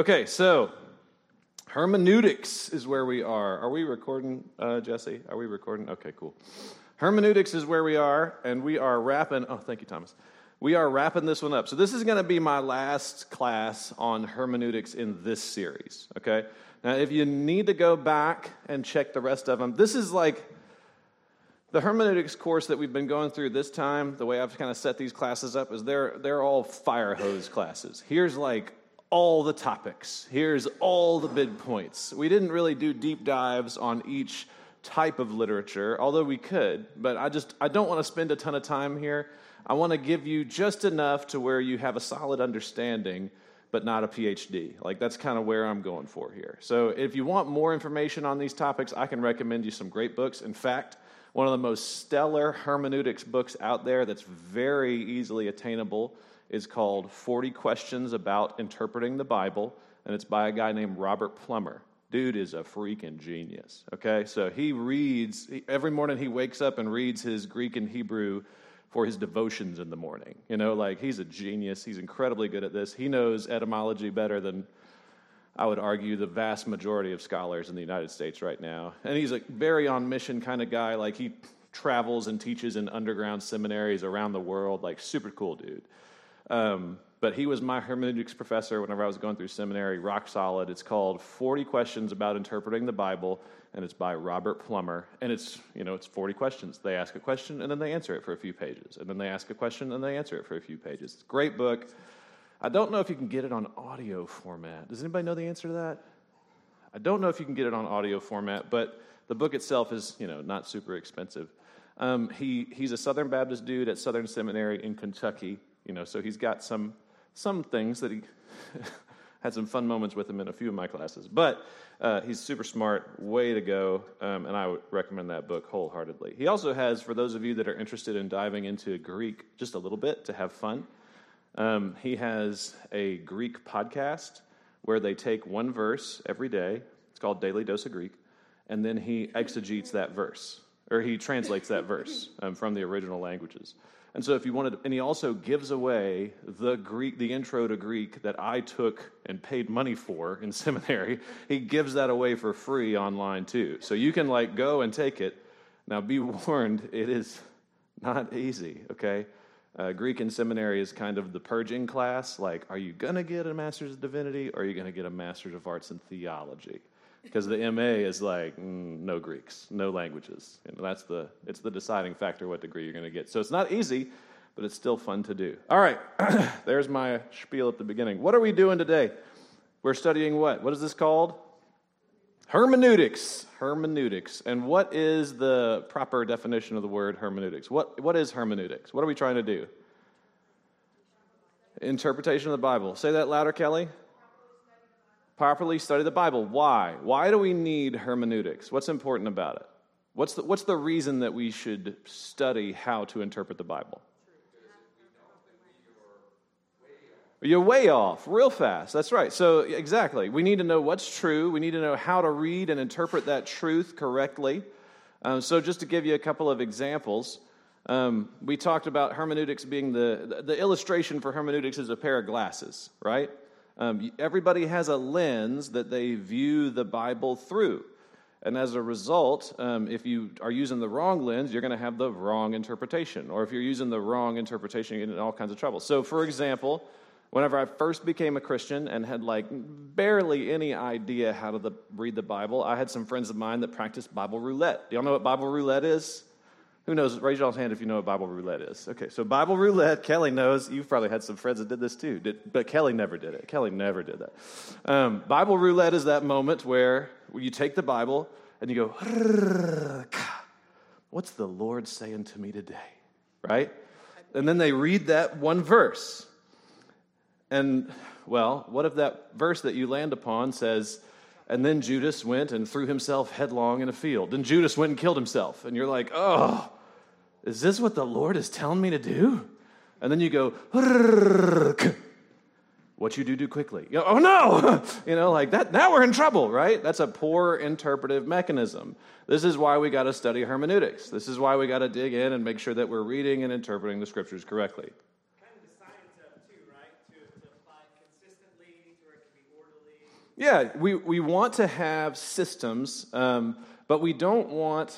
Okay, so hermeneutics is where we are. Are we recording, uh, Jesse? Are we recording? Okay, cool. Hermeneutics is where we are, and we are wrapping. Oh, thank you, Thomas. We are wrapping this one up. So, this is going to be my last class on hermeneutics in this series, okay? Now, if you need to go back and check the rest of them, this is like the hermeneutics course that we've been going through this time. The way I've kind of set these classes up is they're, they're all fire hose classes. Here's like all the topics, here's all the big points. We didn't really do deep dives on each type of literature, although we could, but I just I don't want to spend a ton of time here. I want to give you just enough to where you have a solid understanding, but not a PhD. Like that's kind of where I'm going for here. So if you want more information on these topics, I can recommend you some great books. In fact, one of the most stellar hermeneutics books out there that's very easily attainable is called 40 Questions About Interpreting the Bible, and it's by a guy named Robert Plummer. Dude is a freaking genius. Okay, so he reads every morning. He wakes up and reads his Greek and Hebrew for his devotions in the morning. You know, like he's a genius. He's incredibly good at this. He knows etymology better than I would argue the vast majority of scholars in the United States right now. And he's a very on mission kind of guy. Like he travels and teaches in underground seminaries around the world. Like super cool dude. Um, but he was my hermeneutics professor whenever I was going through seminary, rock solid. It's called 40 Questions About Interpreting the Bible, and it's by Robert Plummer. And it's, you know, it's 40 questions. They ask a question, and then they answer it for a few pages. And then they ask a question, and they answer it for a few pages. It's a great book. I don't know if you can get it on audio format. Does anybody know the answer to that? I don't know if you can get it on audio format, but the book itself is, you know, not super expensive. Um, he, he's a Southern Baptist dude at Southern Seminary in Kentucky, you know, so he's got some some things that he had some fun moments with him in a few of my classes. But uh, he's super smart, way to go, um, and I would recommend that book wholeheartedly. He also has, for those of you that are interested in diving into Greek just a little bit to have fun, um, he has a Greek podcast where they take one verse every day. It's called Daily Dose of Greek, and then he exegetes that verse, or he translates that verse um, from the original languages. And so, if you wanted, and he also gives away the Greek, the intro to Greek that I took and paid money for in seminary. He gives that away for free online too. So you can like go and take it. Now, be warned, it is not easy. Okay, uh, Greek in seminary is kind of the purging class. Like, are you gonna get a master's of divinity, or are you gonna get a master's of arts in theology? Because the MA is like mm, no Greeks, no languages. And that's the it's the deciding factor what degree you're going to get. So it's not easy, but it's still fun to do. All right, there's my spiel at the beginning. What are we doing today? We're studying what? What is this called? Hermeneutics. Hermeneutics. And what is the proper definition of the word hermeneutics? What what is hermeneutics? What are we trying to do? Interpretation of the Bible. Say that louder, Kelly properly study the Bible. Why? Why do we need hermeneutics? What's important about it? What's the, what's the reason that we should study how to interpret the Bible? You're way off, real fast. That's right. So, exactly. We need to know what's true. We need to know how to read and interpret that truth correctly. Um, so, just to give you a couple of examples, um, we talked about hermeneutics being the, the illustration for hermeneutics is a pair of glasses, right? Um, everybody has a lens that they view the Bible through. And as a result, um, if you are using the wrong lens, you're going to have the wrong interpretation. Or if you're using the wrong interpretation, you get in all kinds of trouble. So, for example, whenever I first became a Christian and had like barely any idea how to the, read the Bible, I had some friends of mine that practiced Bible roulette. Do y'all know what Bible roulette is? Who knows? Raise your hand if you know what Bible roulette is. Okay, so Bible roulette, Kelly knows. You've probably had some friends that did this too, did, but Kelly never did it. Kelly never did that. Um, Bible roulette is that moment where you take the Bible and you go, What's the Lord saying to me today? Right? And then they read that one verse. And, well, what if that verse that you land upon says, and then Judas went and threw himself headlong in a field. Then Judas went and killed himself. And you're like, oh, is this what the Lord is telling me to do? And then you go, what you do, do quickly. You oh no! you know, like that, now we're in trouble, right? That's a poor interpretive mechanism. This is why we got to study hermeneutics. This is why we got to dig in and make sure that we're reading and interpreting the scriptures correctly. Kind of the science of, too, right? To, to apply consistently, to where it can be orderly Yeah, we, we want to have systems, um, but we don't want,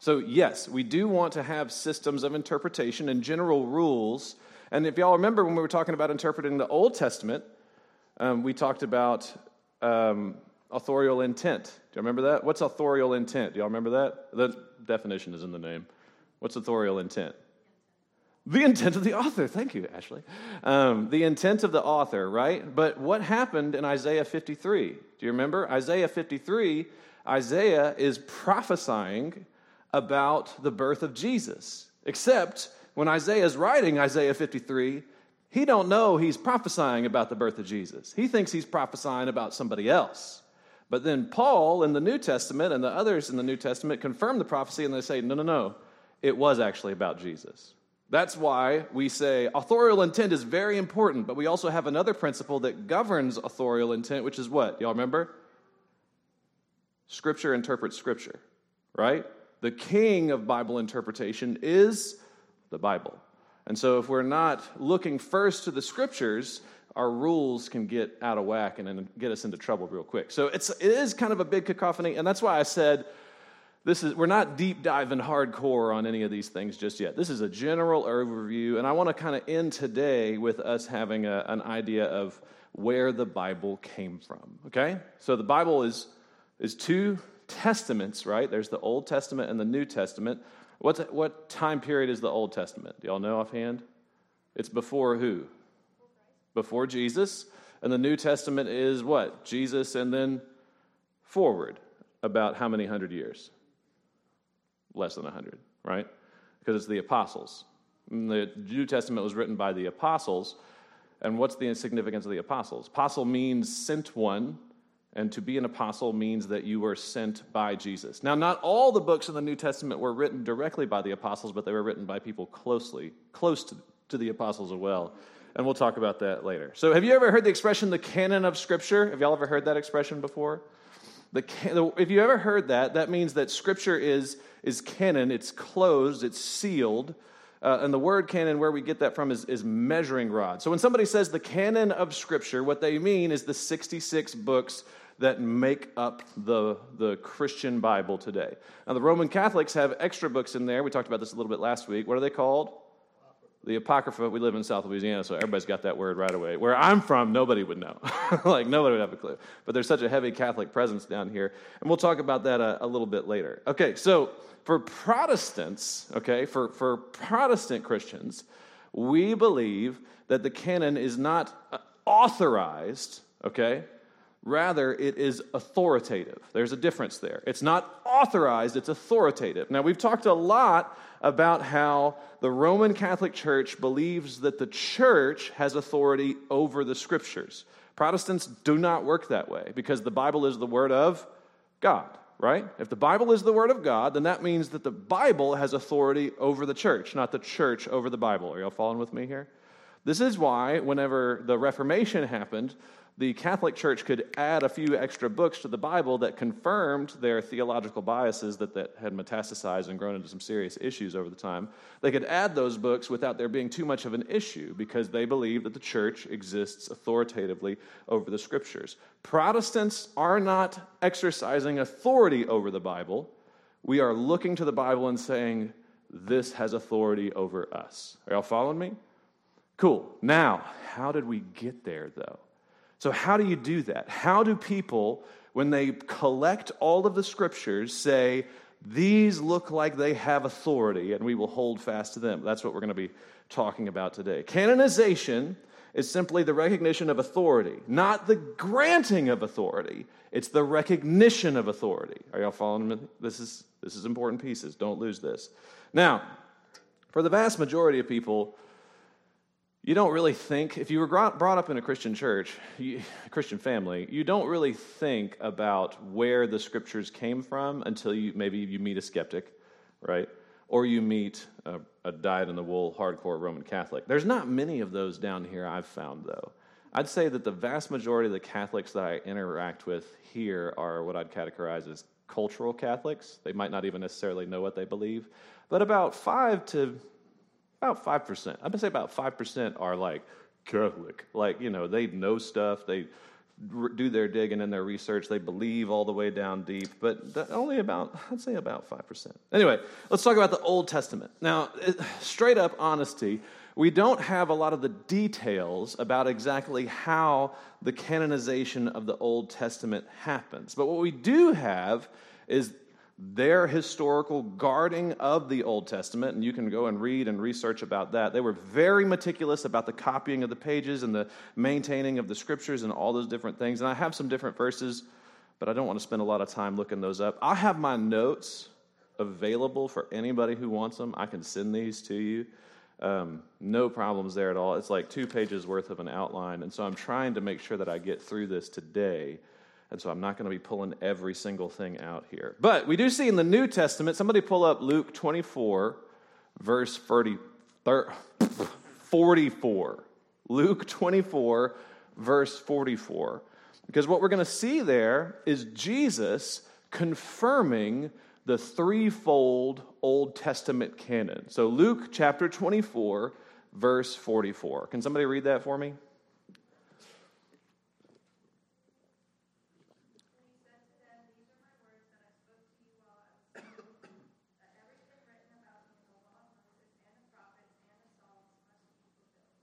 so yes, we do want to have systems of interpretation and general rules. And if y'all remember when we were talking about interpreting the Old Testament, um, we talked about um, authorial intent. Do you remember that? What's authorial intent? Do y'all remember that? The definition is in the name. What's authorial intent? The intent of the author. Thank you, Ashley. Um, the intent of the author, right? But what happened in Isaiah 53? Do you remember? Isaiah 53, Isaiah is prophesying about the birth of Jesus. Except when Isaiah is writing Isaiah 53, he don't know he's prophesying about the birth of Jesus. He thinks he's prophesying about somebody else. But then Paul in the New Testament and the others in the New Testament confirm the prophecy and they say, no, no, no, it was actually about Jesus. That's why we say authorial intent is very important, but we also have another principle that governs authorial intent, which is what? Y'all remember? Scripture interprets Scripture, right? The king of Bible interpretation is the Bible. And so if we're not looking first to the Scriptures, our rules can get out of whack and get us into trouble real quick. So it's, it is kind of a big cacophony, and that's why I said this is we're not deep diving hardcore on any of these things just yet. This is a general overview and i want to kind of end today with us having a, an idea of where the bible came from okay? So the bible is is two testaments right? There's the old testament and the new testament. What's, what time period is the old testament? Do y'all know offhand? It's before who? Before jesus. And the new testament is what? Jesus and then forward about how many hundred years less than 100, right? Because it's the apostles. And the New Testament was written by the apostles. And what's the significance of the apostles? Apostle means sent one, and to be an apostle means that you were sent by Jesus. Now, not all the books in the New Testament were written directly by the apostles, but they were written by people closely, close to, to the apostles as well. And we'll talk about that later. So, have you ever heard the expression the canon of Scripture? Have y'all ever heard that expression before? The, if you ever heard that, that means that Scripture is is canon. It's closed, it's sealed. Uh, and the word canon, where we get that from, is, is measuring rod. So when somebody says the canon of Scripture, what they mean is the 66 books that make up the, the Christian Bible today. Now, the Roman Catholics have extra books in there. We talked about this a little bit last week. What are they called? The Apocrypha. We live in South Louisiana, so everybody's got that word right away. Where I'm from, nobody would know. like, nobody would have a clue. But there's such a heavy Catholic presence down here. And we'll talk about that a, a little bit later. Okay, so for Protestants, okay, for, for Protestant Christians, we believe that the canon is not uh, authorized, okay? Rather, it is authoritative. There's a difference there. It's not authorized, it's authoritative. Now, we've talked a lot about how the Roman Catholic Church believes that the church has authority over the scriptures. Protestants do not work that way because the Bible is the word of God right? If the Bible is the Word of God, then that means that the Bible has authority over the church, not the church over the Bible. Are y'all following with me here? This is why, whenever the Reformation happened, the Catholic Church could add a few extra books to the Bible that confirmed their theological biases that, that had metastasized and grown into some serious issues over the time. They could add those books without there being too much of an issue because they believe that the church exists authoritatively over the scriptures. Protestants are not exercising authority over the Bible. We are looking to the Bible and saying, this has authority over us. Are y'all following me? Cool. Now, how did we get there, though? So, how do you do that? How do people, when they collect all of the scriptures, say, these look like they have authority and we will hold fast to them? That's what we're going to be talking about today. Canonization is simply the recognition of authority, not the granting of authority. It's the recognition of authority. Are y'all following me? This is, this is important pieces. Don't lose this. Now, for the vast majority of people, you don't really think, if you were brought up in a Christian church, a Christian family, you don't really think about where the scriptures came from until you maybe you meet a skeptic, right? Or you meet a, a dyed in the wool hardcore Roman Catholic. There's not many of those down here I've found, though. I'd say that the vast majority of the Catholics that I interact with here are what I'd categorize as cultural Catholics. They might not even necessarily know what they believe, but about five to about 5%. I'm going to say about 5% are like Catholic. Like, you know, they know stuff. They do their digging and their research. They believe all the way down deep, but only about, I'd say about 5%. Anyway, let's talk about the Old Testament. Now, straight up honesty, we don't have a lot of the details about exactly how the canonization of the Old Testament happens. But what we do have is their historical guarding of the Old Testament, and you can go and read and research about that. They were very meticulous about the copying of the pages and the maintaining of the scriptures and all those different things. And I have some different verses, but I don't want to spend a lot of time looking those up. I have my notes available for anybody who wants them. I can send these to you. Um, no problems there at all. It's like two pages worth of an outline. And so I'm trying to make sure that I get through this today and so I'm not going to be pulling every single thing out here. But we do see in the New Testament, somebody pull up Luke 24, verse 30, 44. Luke 24, verse 44. Because what we're going to see there is Jesus confirming the threefold Old Testament canon. So, Luke chapter 24, verse 44. Can somebody read that for me?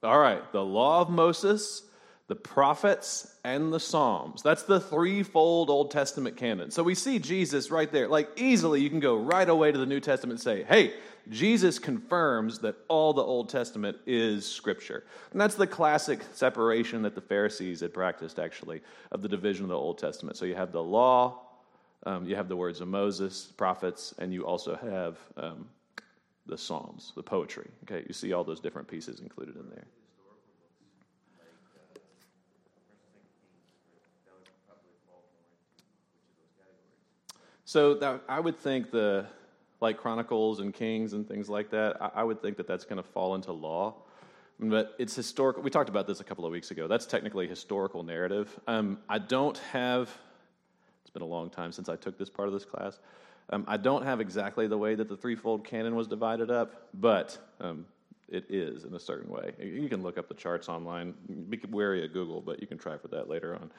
All right, the law of Moses, the prophets, and the Psalms. That's the threefold Old Testament canon. So we see Jesus right there. Like easily, you can go right away to the New Testament and say, hey, Jesus confirms that all the Old Testament is Scripture. And that's the classic separation that the Pharisees had practiced, actually, of the division of the Old Testament. So you have the law, um, you have the words of Moses, prophets, and you also have um, the Psalms, the poetry. Okay, you see all those different pieces included in there. So that, I would think the like Chronicles and Kings and things like that. I, I would think that that's going to fall into law, but it's historical. We talked about this a couple of weeks ago. That's technically historical narrative. Um, I don't have. It's been a long time since I took this part of this class. Um, I don't have exactly the way that the threefold canon was divided up, but um, it is in a certain way. You can look up the charts online. Be wary of Google, but you can try for that later on.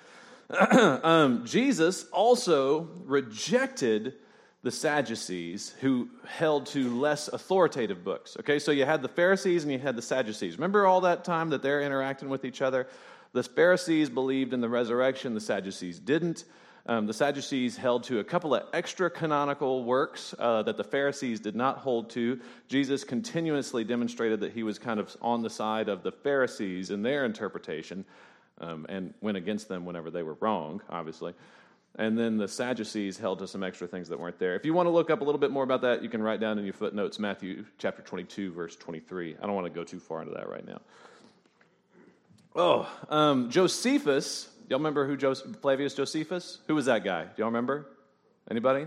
um, Jesus also rejected the Sadducees who held to less authoritative books. Okay, so you had the Pharisees and you had the Sadducees. Remember all that time that they're interacting with each other? The Pharisees believed in the resurrection, the Sadducees didn't. Um, the Sadducees held to a couple of extra canonical works uh, that the Pharisees did not hold to. Jesus continuously demonstrated that he was kind of on the side of the Pharisees in their interpretation um, and went against them whenever they were wrong, obviously. And then the Sadducees held to some extra things that weren't there. If you want to look up a little bit more about that, you can write down in your footnotes Matthew chapter 22, verse 23. I don't want to go too far into that right now. Oh, um, Josephus, y'all remember who Jos- Flavius Josephus? Who was that guy? Do y'all remember? Anybody?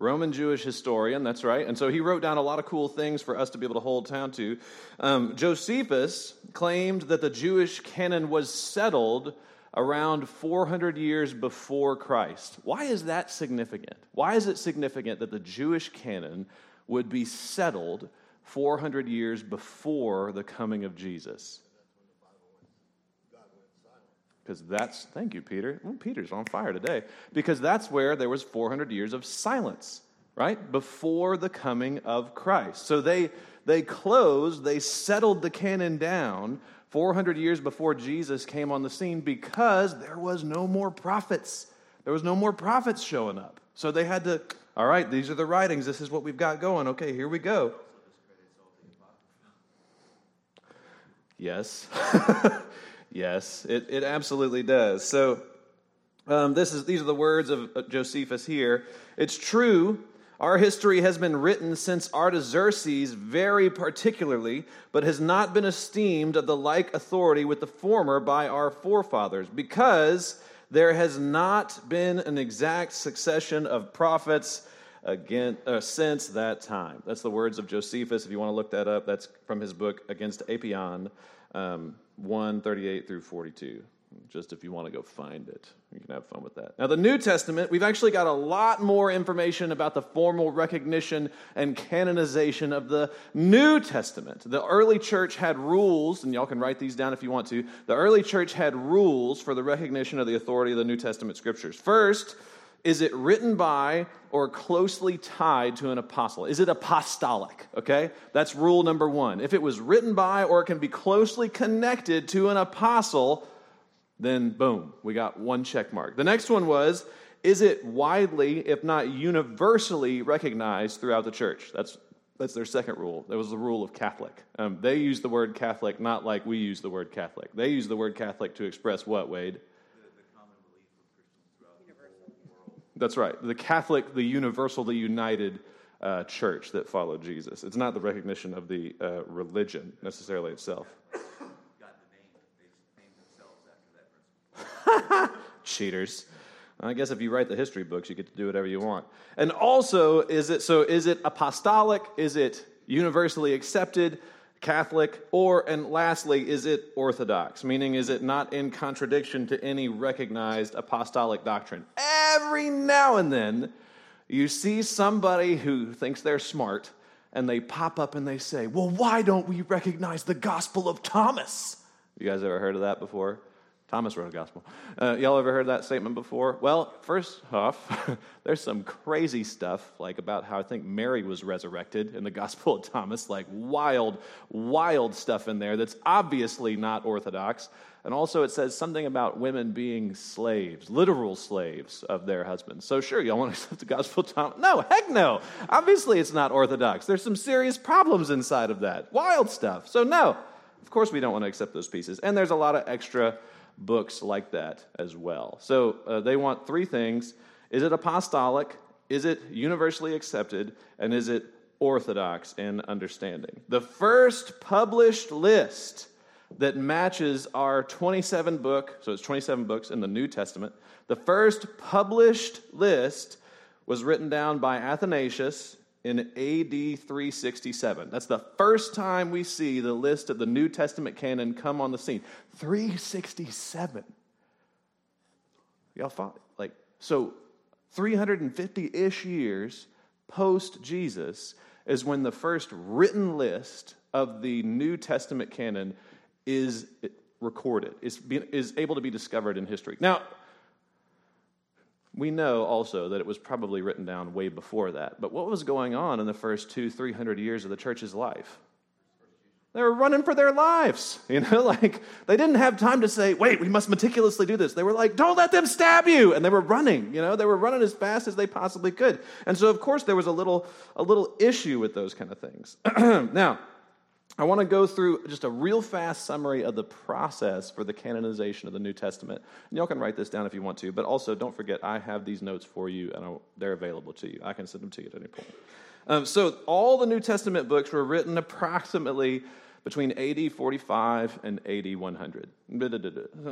Roman Jewish historian, that's right. And so he wrote down a lot of cool things for us to be able to hold town to. Um, Josephus claimed that the Jewish canon was settled around 400 years before Christ. Why is that significant? Why is it significant that the Jewish canon would be settled 400 years before the coming of Jesus? Because that's thank you peter. Well, peter's on fire today. Because that's where there was 400 years of silence right? Before the coming of christ. So they they closed they settled the canon down 400 years before jesus came on the scene because there was no more prophets. There was no more prophets showing up. So they had to all right these are the writings. This is what we've got going. Okay here we go. Yes Yes, it, it absolutely does. So, um, this is, these are the words of Josephus here. It's true, our history has been written since Artaxerxes very particularly, but has not been esteemed of the like authority with the former by our forefathers, because there has not been an exact succession of prophets again, uh, since that time. That's the words of Josephus. If you want to look that up, that's from his book Against Apion. Um, 1 38 through 42. just if you want to go find it. You can have fun with that. Now, the New Testament, we've actually got a lot more information about the formal recognition and canonization of the New Testament. The early church had rules, and y'all can write these down if you want to. The early church had rules for the recognition of the authority of the New Testament scriptures. First, is it written by or closely tied to an apostle? Is it apostolic? Okay? That's rule number one. If it was written by or it can be closely connected to an apostle, then boom, we got one check mark. The next one was is it widely, if not universally, recognized throughout the church? That's, that's their second rule. That was the rule of Catholic. Um, they use the word Catholic not like we use the word Catholic. They use the word Catholic to express what, Wade? That's right. The Catholic, the universal, the united uh, church that followed Jesus. It's not the recognition of the uh, religion necessarily itself. Cheaters. I guess if you write the history books, you get to do whatever you want. And also, is it so? Is it apostolic? Is it universally accepted? Catholic, or, and lastly, is it orthodox? Meaning, is it not in contradiction to any recognized apostolic doctrine? Every now and then, you see somebody who thinks they're smart and they pop up and they say, Well, why don't we recognize the Gospel of Thomas? You guys ever heard of that before? Thomas wrote a gospel. Uh, y'all ever heard that statement before? Well, first off, there's some crazy stuff like about how I think Mary was resurrected in the Gospel of Thomas, like wild, wild stuff in there that's obviously not orthodox. And also, it says something about women being slaves, literal slaves of their husbands. So, sure, y'all want to accept the Gospel of Thomas? No, heck no. Obviously, it's not orthodox. There's some serious problems inside of that. Wild stuff. So, no, of course, we don't want to accept those pieces. And there's a lot of extra books like that as well. So uh, they want three things is it apostolic? Is it universally accepted? And is it orthodox in understanding? The first published list that matches our 27 book, so it's 27 books in the New Testament, the first published list was written down by Athanasius in AD 367. That's the first time we see the list of the New Testament canon come on the scene. 367. Y'all? Like, so 350 ish years post Jesus is when the first written list of the New Testament canon is recorded, is, is able to be discovered in history. Now, we know also that it was probably written down way before that. But what was going on in the first two, three hundred years of the church's life? They were running for their lives. You know, like they didn't have time to say, wait, we must meticulously do this. They were like, don't let them stab you. And they were running, you know, they were running as fast as they possibly could. And so, of course, there was a little, a little issue with those kind of things. now, I want to go through just a real fast summary of the process for the canonization of the New Testament. And y'all can write this down if you want to, but also don't forget, I have these notes for you and they're available to you. I can send them to you at any point. Um, so, all the New Testament books were written approximately between AD 45 and AD 100,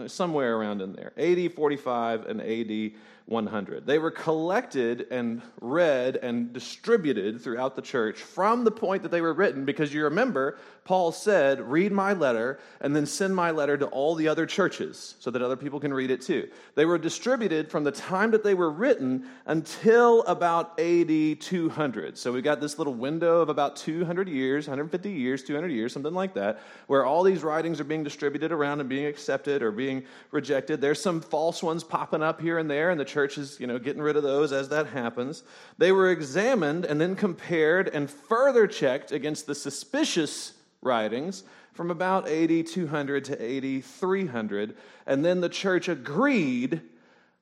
somewhere around in there. AD 45 and AD 100. They were collected and read and distributed throughout the church from the point that they were written, because you remember, Paul said, Read my letter and then send my letter to all the other churches so that other people can read it too. They were distributed from the time that they were written until about AD 200. So we got this little window of about 200 years, 150 years, 200 years, something like that, where all these writings are being distributed around and being accepted or being rejected. There's some false ones popping up here and there, and the church is, you know, getting rid of those as that happens. They were examined and then compared and further checked against the suspicious writings from about AD 200 to AD 300. And then the church agreed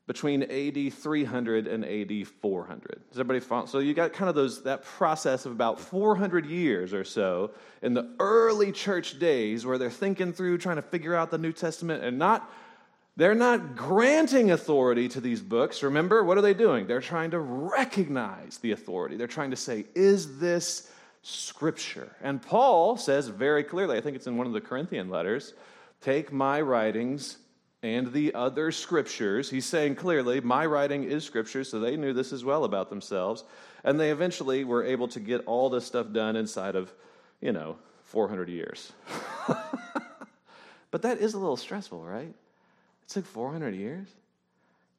between AD 300 and AD 400. Does everybody follow? So you got kind of those that process of about 400 years or so in the early church days where they're thinking through trying to figure out the New Testament and not they're not granting authority to these books. Remember, what are they doing? They're trying to recognize the authority. They're trying to say, is this scripture? And Paul says very clearly, I think it's in one of the Corinthian letters, take my writings and the other scriptures. He's saying clearly, my writing is scripture, so they knew this as well about themselves. And they eventually were able to get all this stuff done inside of, you know, 400 years. but that is a little stressful, right? It took 400 years?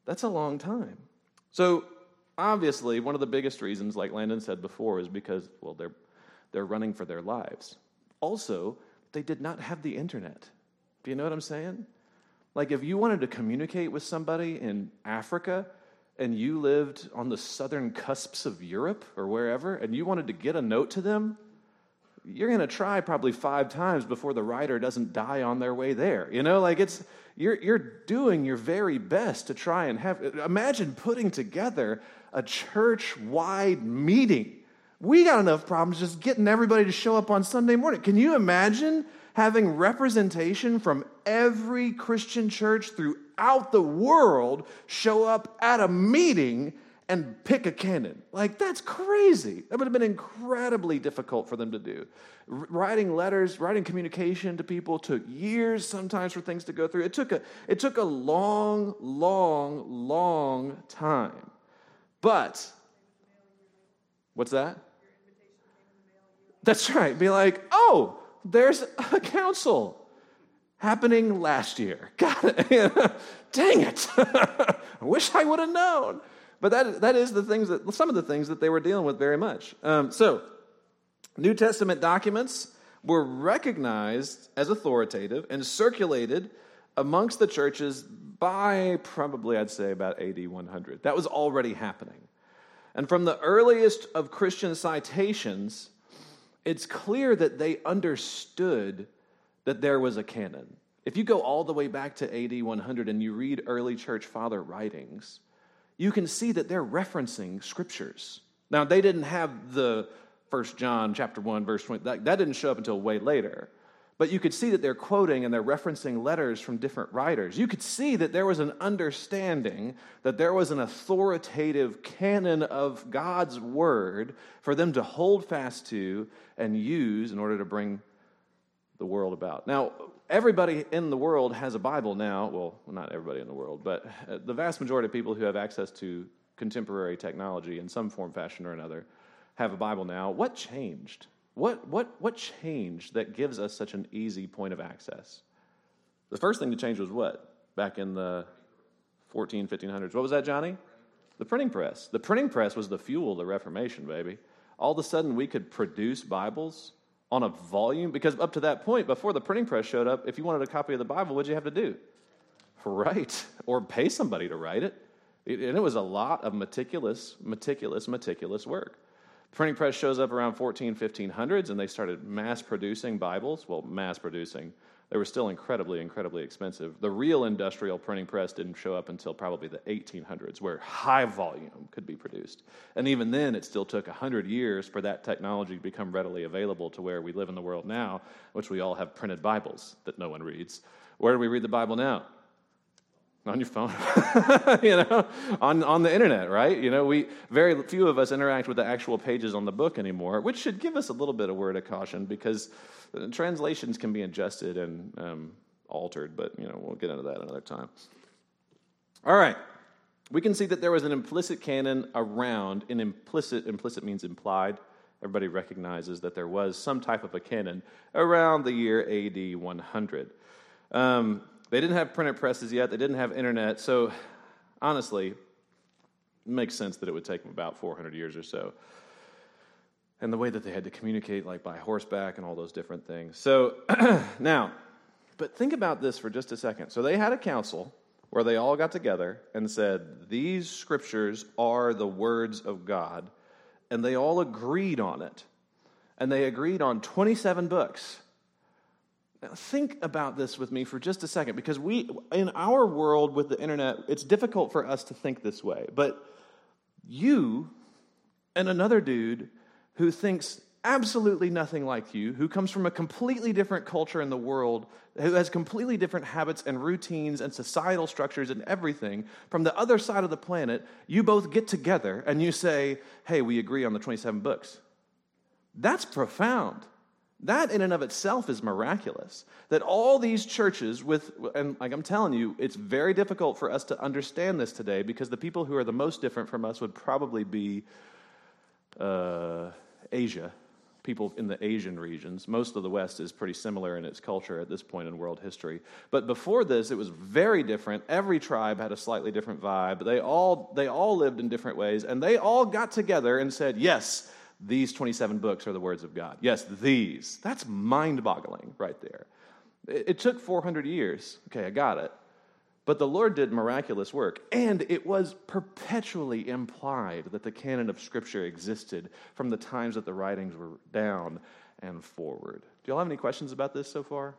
That's a long time. So, obviously, one of the biggest reasons, like Landon said before, is because, well, they're, they're running for their lives. Also, they did not have the internet. Do you know what I'm saying? Like, if you wanted to communicate with somebody in Africa and you lived on the southern cusps of Europe or wherever, and you wanted to get a note to them, you're going to try probably five times before the writer doesn't die on their way there. You know, like it's, you're, you're doing your very best to try and have, imagine putting together a church wide meeting. We got enough problems just getting everybody to show up on Sunday morning. Can you imagine having representation from every Christian church throughout the world show up at a meeting and pick a canon. Like, that's crazy. That would have been incredibly difficult for them to do. R- writing letters, writing communication to people took years sometimes for things to go through. It took a, it took a long, long, long time. But, what's that? That's right. Be like, oh, there's a council happening last year. It. Dang it. I wish I would have known. But that, that is the things that, some of the things that they were dealing with very much. Um, so, New Testament documents were recognized as authoritative and circulated amongst the churches by probably, I'd say, about AD 100. That was already happening. And from the earliest of Christian citations, it's clear that they understood that there was a canon. If you go all the way back to AD 100 and you read early church father writings, you can see that they're referencing scriptures. Now, they didn't have the First John chapter 1 verse 20 that, that didn't show up until way later. But you could see that they're quoting and they're referencing letters from different writers. You could see that there was an understanding that there was an authoritative canon of God's word for them to hold fast to and use in order to bring the world about. Now, everybody in the world has a Bible now. Well, not everybody in the world, but uh, the vast majority of people who have access to contemporary technology in some form, fashion, or another have a Bible now. What changed? What, what, what changed that gives us such an easy point of access? The first thing to change was what? Back in the 14, 1500s. What was that, Johnny? The printing press. The printing press was the fuel of the Reformation, baby. All of a sudden, we could produce Bibles on a volume? Because up to that point, before the printing press showed up, if you wanted a copy of the Bible, what'd you have to do? Write or pay somebody to write it. And it was a lot of meticulous, meticulous, meticulous work. The printing press shows up around 14, 1500s, and they started mass producing Bibles. Well, mass producing. They were still incredibly, incredibly expensive. The real industrial printing press didn't show up until probably the 1800s, where high volume could be produced. And even then, it still took 100 years for that technology to become readily available to where we live in the world now, which we all have printed Bibles that no one reads. Where do we read the Bible now? On your phone, you know, on, on the internet, right? You know, we very few of us interact with the actual pages on the book anymore, which should give us a little bit of word of caution because translations can be adjusted and um, altered, but you know, we'll get into that another time. All right. We can see that there was an implicit canon around, an implicit, implicit means implied. Everybody recognizes that there was some type of a canon around the year AD 100. Um, they didn't have printed presses yet, they didn't have internet, so honestly, it makes sense that it would take them about 400 years or so. And the way that they had to communicate, like by horseback and all those different things. So now, but think about this for just a second. So they had a council where they all got together and said, These scriptures are the words of God. And they all agreed on it. And they agreed on 27 books. Think about this with me for just a second because we, in our world with the internet, it's difficult for us to think this way. But you and another dude who thinks absolutely nothing like you, who comes from a completely different culture in the world, who has completely different habits and routines and societal structures and everything, from the other side of the planet, you both get together and you say, hey, we agree on the 27 books. That's profound. That in and of itself is miraculous. That all these churches with and like I'm telling you, it's very difficult for us to understand this today because the people who are the most different from us would probably be uh, Asia people in the Asian regions. Most of the West is pretty similar in its culture at this point in world history. But before this, it was very different. Every tribe had a slightly different vibe. They all, they all lived in different ways, and they all got together and said, Yes, these 27 books are the words of God. Yes, these. That's mind boggling right there. It, it took 400 years. Okay, I got it. But the Lord did miraculous work, and it was perpetually implied that the canon of Scripture existed from the times that the writings were down and forward. Do y'all have any questions about this so far?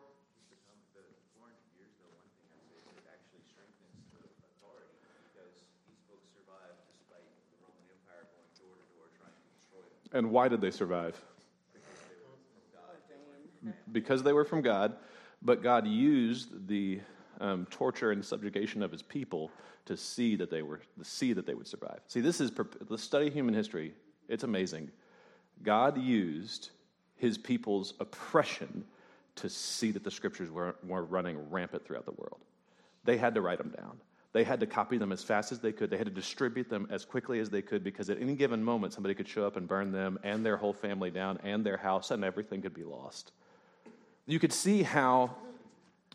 And why did they survive? Because they were from God, but God used the um, torture and subjugation of his people to see that they were to see that they would survive. See, this is the study of human history. It's amazing. God used his people's oppression to see that the scriptures were, were running rampant throughout the world. They had to write them down. They had to copy them as fast as they could. They had to distribute them as quickly as they could because at any given moment, somebody could show up and burn them and their whole family down and their house, and everything could be lost. You could see how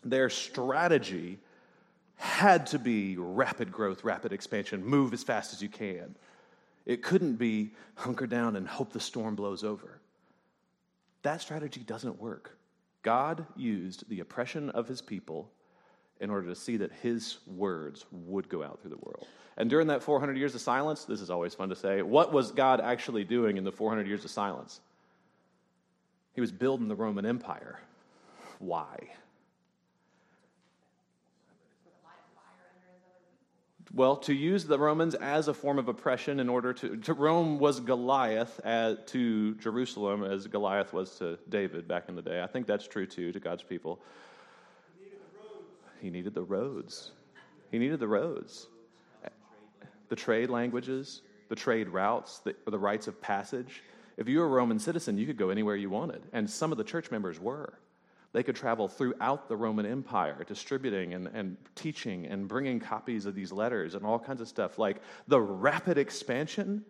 their strategy had to be rapid growth, rapid expansion, move as fast as you can. It couldn't be hunker down and hope the storm blows over. That strategy doesn't work. God used the oppression of his people in order to see that his words would go out through the world. And during that 400 years of silence, this is always fun to say, what was God actually doing in the 400 years of silence? He was building the Roman Empire. Why? Well, to use the Romans as a form of oppression in order to, to Rome was Goliath as, to Jerusalem as Goliath was to David back in the day. I think that's true too to God's people. He needed the roads. He needed the roads. The trade languages, the trade routes, the, the rites of passage. If you were a Roman citizen, you could go anywhere you wanted. And some of the church members were. They could travel throughout the Roman Empire, distributing and, and teaching and bringing copies of these letters and all kinds of stuff. Like the rapid expansion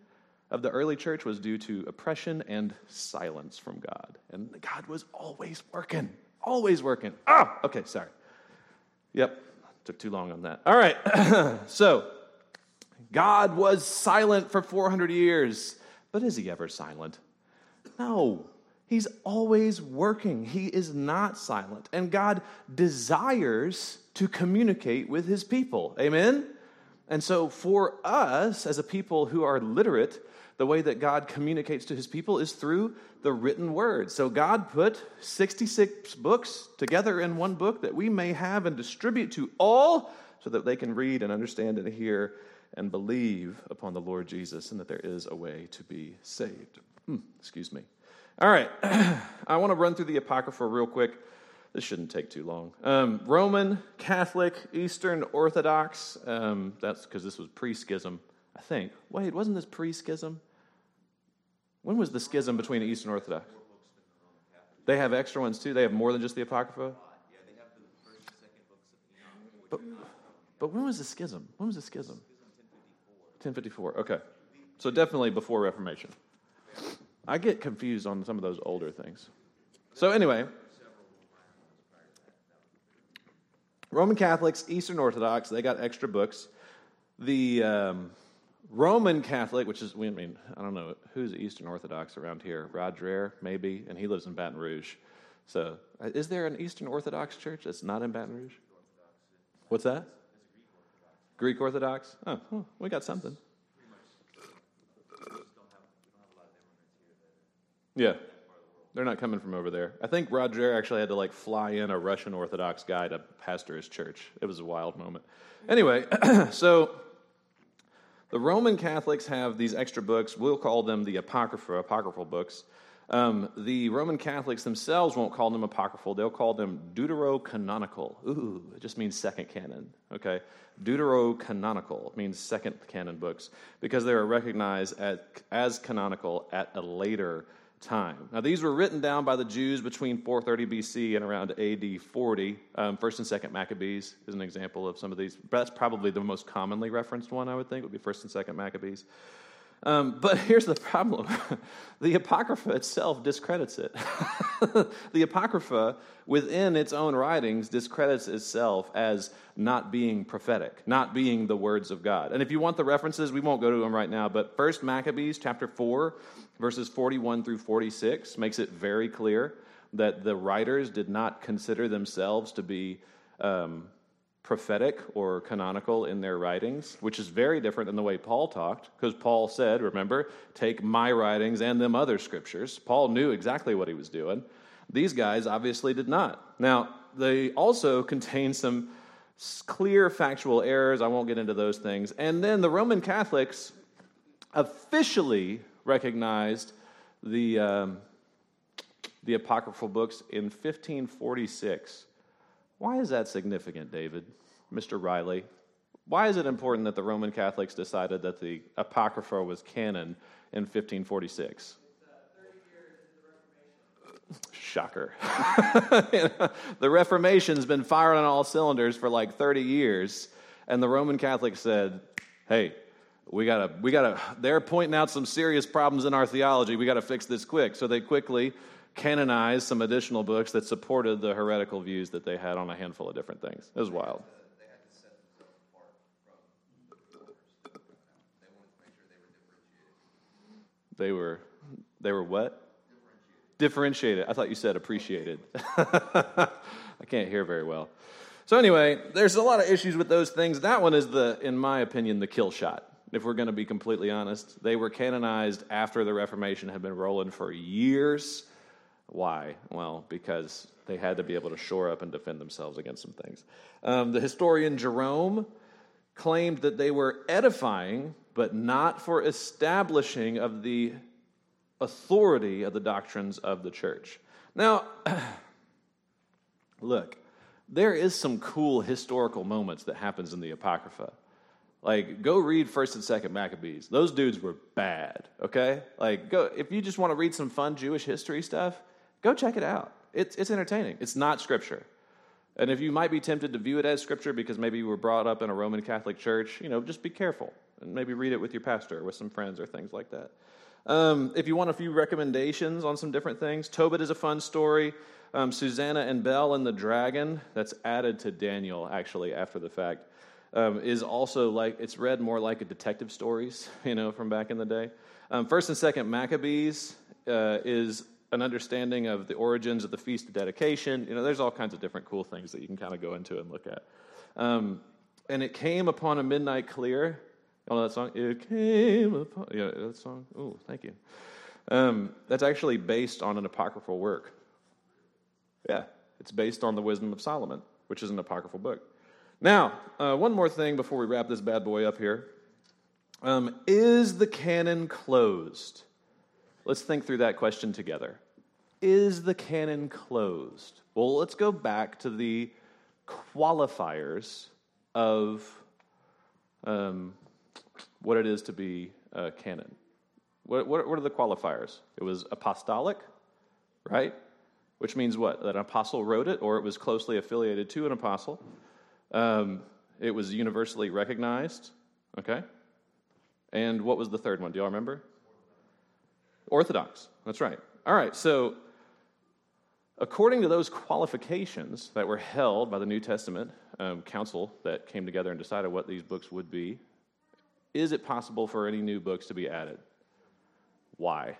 of the early church was due to oppression and silence from God. And God was always working, always working. Ah, okay, sorry. Yep, took too long on that. All right, so God was silent for 400 years, but is he ever silent? No. He's always working. He is not silent. And God desires to communicate with his people. Amen? And so, for us as a people who are literate, the way that God communicates to his people is through the written word. So, God put 66 books together in one book that we may have and distribute to all so that they can read and understand and hear and believe upon the Lord Jesus and that there is a way to be saved. Hmm, excuse me. All right, I want to run through the Apocrypha real quick. This shouldn't take too long. Um, Roman, Catholic, Eastern Orthodox. Um, that's because this was pre schism, I think. Wait, wasn't this pre schism? When was the schism between Eastern Orthodox? They have extra ones too. They have more than just the Apocrypha. But, but when was the schism? When was the schism? 1054. Okay, so definitely before Reformation. I get confused on some of those older things. So, anyway, Roman Catholics, Eastern Orthodox, they got extra books. The um, Roman Catholic, which is, I mean, I don't know, who's Eastern Orthodox around here? Roger, maybe, and he lives in Baton Rouge. So, uh, is there an Eastern Orthodox church that's not in Baton Rouge? What's that? Greek Orthodox? Oh, well, we got something. Yeah. They're not coming from over there. I think Roger actually had to like fly in a Russian Orthodox guy to pastor his church. It was a wild moment. Anyway, so the Roman Catholics have these extra books. We'll call them the Apocrypha, apocryphal books. Um, the Roman Catholics themselves won't call them apocryphal. They'll call them deuterocanonical. Ooh, it just means second canon. Okay, deuterocanonical means second canon books because they are recognized at, as canonical at a later time. Now, these were written down by the Jews between 430 BC and around AD 40. Um, First and Second Maccabees is an example of some of these. That's probably the most commonly referenced one, I would think, would be First and Second Maccabees. Um, but here's the problem the Apocrypha itself discredits it. the Apocrypha, within its own writings, discredits itself as not being prophetic, not being the words of God. And if you want the references, we won't go to them right now, but First Maccabees chapter 4, verses 41 through 46 makes it very clear that the writers did not consider themselves to be. Um, prophetic or canonical in their writings, which is very different than the way Paul talked, because Paul said, remember, take my writings and them other scriptures. Paul knew exactly what he was doing. These guys obviously did not. Now, they also contain some clear factual errors. I won't get into those things. And then the Roman Catholics officially recognized the, um, the apocryphal books in 1546. Why is that significant, David? Mr. Riley? Why is it important that the Roman Catholics decided that the Apocrypha was canon in 1546? Shocker. the Reformation's been firing on all cylinders for like 30 years, and the Roman Catholics said, hey, we gotta, we gotta, they're pointing out some serious problems in our theology. We gotta fix this quick. So they quickly canonized some additional books that supported the heretical views that they had on a handful of different things. It was wild. They were, they were what? Differentiated. I thought you said appreciated. I can't hear very well. So anyway, there's a lot of issues with those things. That one is the, in my opinion, the kill shot. If we're going to be completely honest, they were canonized after the Reformation had been rolling for years why? Well, because they had to be able to shore up and defend themselves against some things. Um, the historian Jerome claimed that they were edifying, but not for establishing of the authority of the doctrines of the church. Now, look, there is some cool historical moments that happens in the Apocrypha. Like, go read First and Second Maccabees. Those dudes were bad. Okay, like, go if you just want to read some fun Jewish history stuff Go check it out. It's, it's entertaining. It's not scripture. And if you might be tempted to view it as scripture because maybe you were brought up in a Roman Catholic church, you know, just be careful and maybe read it with your pastor or with some friends or things like that. Um, if you want a few recommendations on some different things, Tobit is a fun story. Um, Susanna and Bel and the Dragon, that's added to Daniel actually after the fact, um, is also like, it's read more like a detective stories, you know, from back in the day. Um, first and second Maccabees uh, is an understanding of the origins of the Feast of Dedication. You know, there's all kinds of different cool things that you can kind of go into and look at. Um, and it came upon a midnight clear. You know that song? It came upon. Yeah, that song. Oh, thank you. Um, that's actually based on an apocryphal work. Yeah, it's based on the Wisdom of Solomon, which is an apocryphal book. Now, uh, one more thing before we wrap this bad boy up here. Um, is the canon closed? Let's think through that question together. Is the canon closed? Well, let's go back to the qualifiers of um, what it is to be a canon. What, what, what are the qualifiers? It was apostolic, right? Which means what? That an apostle wrote it or it was closely affiliated to an apostle. Um, it was universally recognized, okay? And what was the third one? Do y'all remember? Orthodox. That's right. All right, so according to those qualifications that were held by the New Testament um, council that came together and decided what these books would be, is it possible for any new books to be added? Why?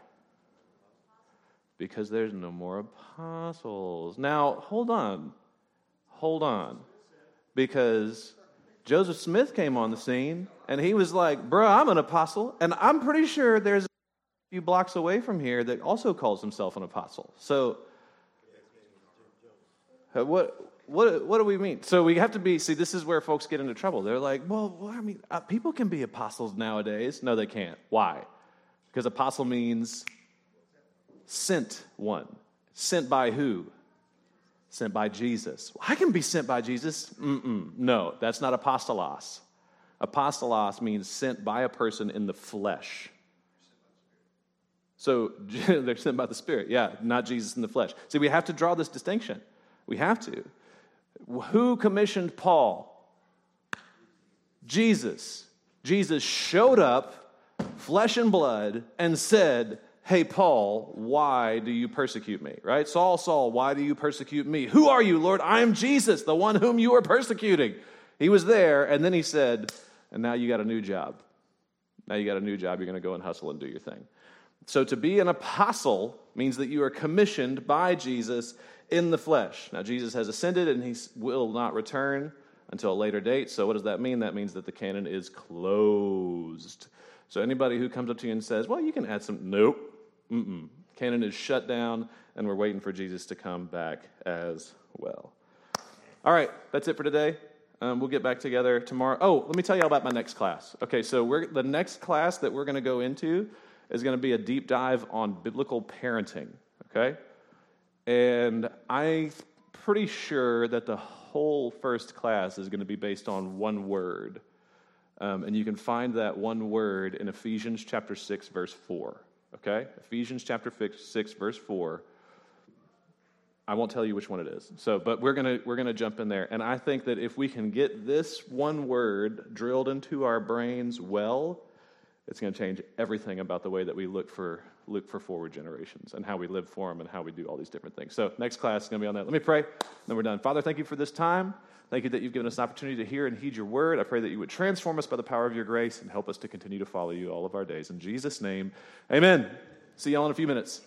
Because there's no more apostles. Now, hold on. Hold on. Because Joseph Smith came on the scene and he was like, Bro, I'm an apostle, and I'm pretty sure there's a few blocks away from here that also calls himself an apostle. So, uh, what, what, what do we mean? So we have to be, see, this is where folks get into trouble. They're like, well, well I mean, uh, people can be apostles nowadays. No, they can't. Why? Because apostle means sent one. Sent by who? Sent by Jesus. I can be sent by Jesus. Mm-mm. No, that's not apostolos. Apostolos means sent by a person in the flesh. So they're sent by the Spirit. Yeah, not Jesus in the flesh. See, we have to draw this distinction. We have to. Who commissioned Paul? Jesus. Jesus showed up flesh and blood, and said, Hey, Paul, why do you persecute me? Right? Saul, Saul, why do you persecute me? Who are you, Lord? I am Jesus, the one whom you are persecuting. He was there, and then he said, And now you got a new job. Now you got a new job. You're going to go and hustle and do your thing. So to be an apostle means that you are commissioned by Jesus in the flesh. Now, Jesus has ascended and he will not return until a later date. So, what does that mean? That means that the canon is closed. So, anybody who comes up to you and says, Well, you can add some, nope. Mm-mm. Canon is shut down, and we're waiting for Jesus to come back as well. All right, that's it for today. Um, we'll get back together tomorrow. Oh, let me tell you all about my next class. Okay, so we're, the next class that we're going to go into is going to be a deep dive on biblical parenting. Okay? And I'm pretty sure that the whole first class is going to be based on one word. Um, and you can find that one word in Ephesians chapter 6, verse 4. Okay? Ephesians chapter 6, verse 4. I won't tell you which one it is. So, but we're to we're to jump in there. And I think that if we can get this one word drilled into our brains well, it's going to change everything about the way that we look for look for forward generations and how we live for them and how we do all these different things. So next class is going to be on that. Let me pray, and then we're done. Father, thank you for this time. Thank you that you've given us an opportunity to hear and heed your word. I pray that you would transform us by the power of your grace and help us to continue to follow you all of our days. In Jesus' name, amen. See y'all in a few minutes.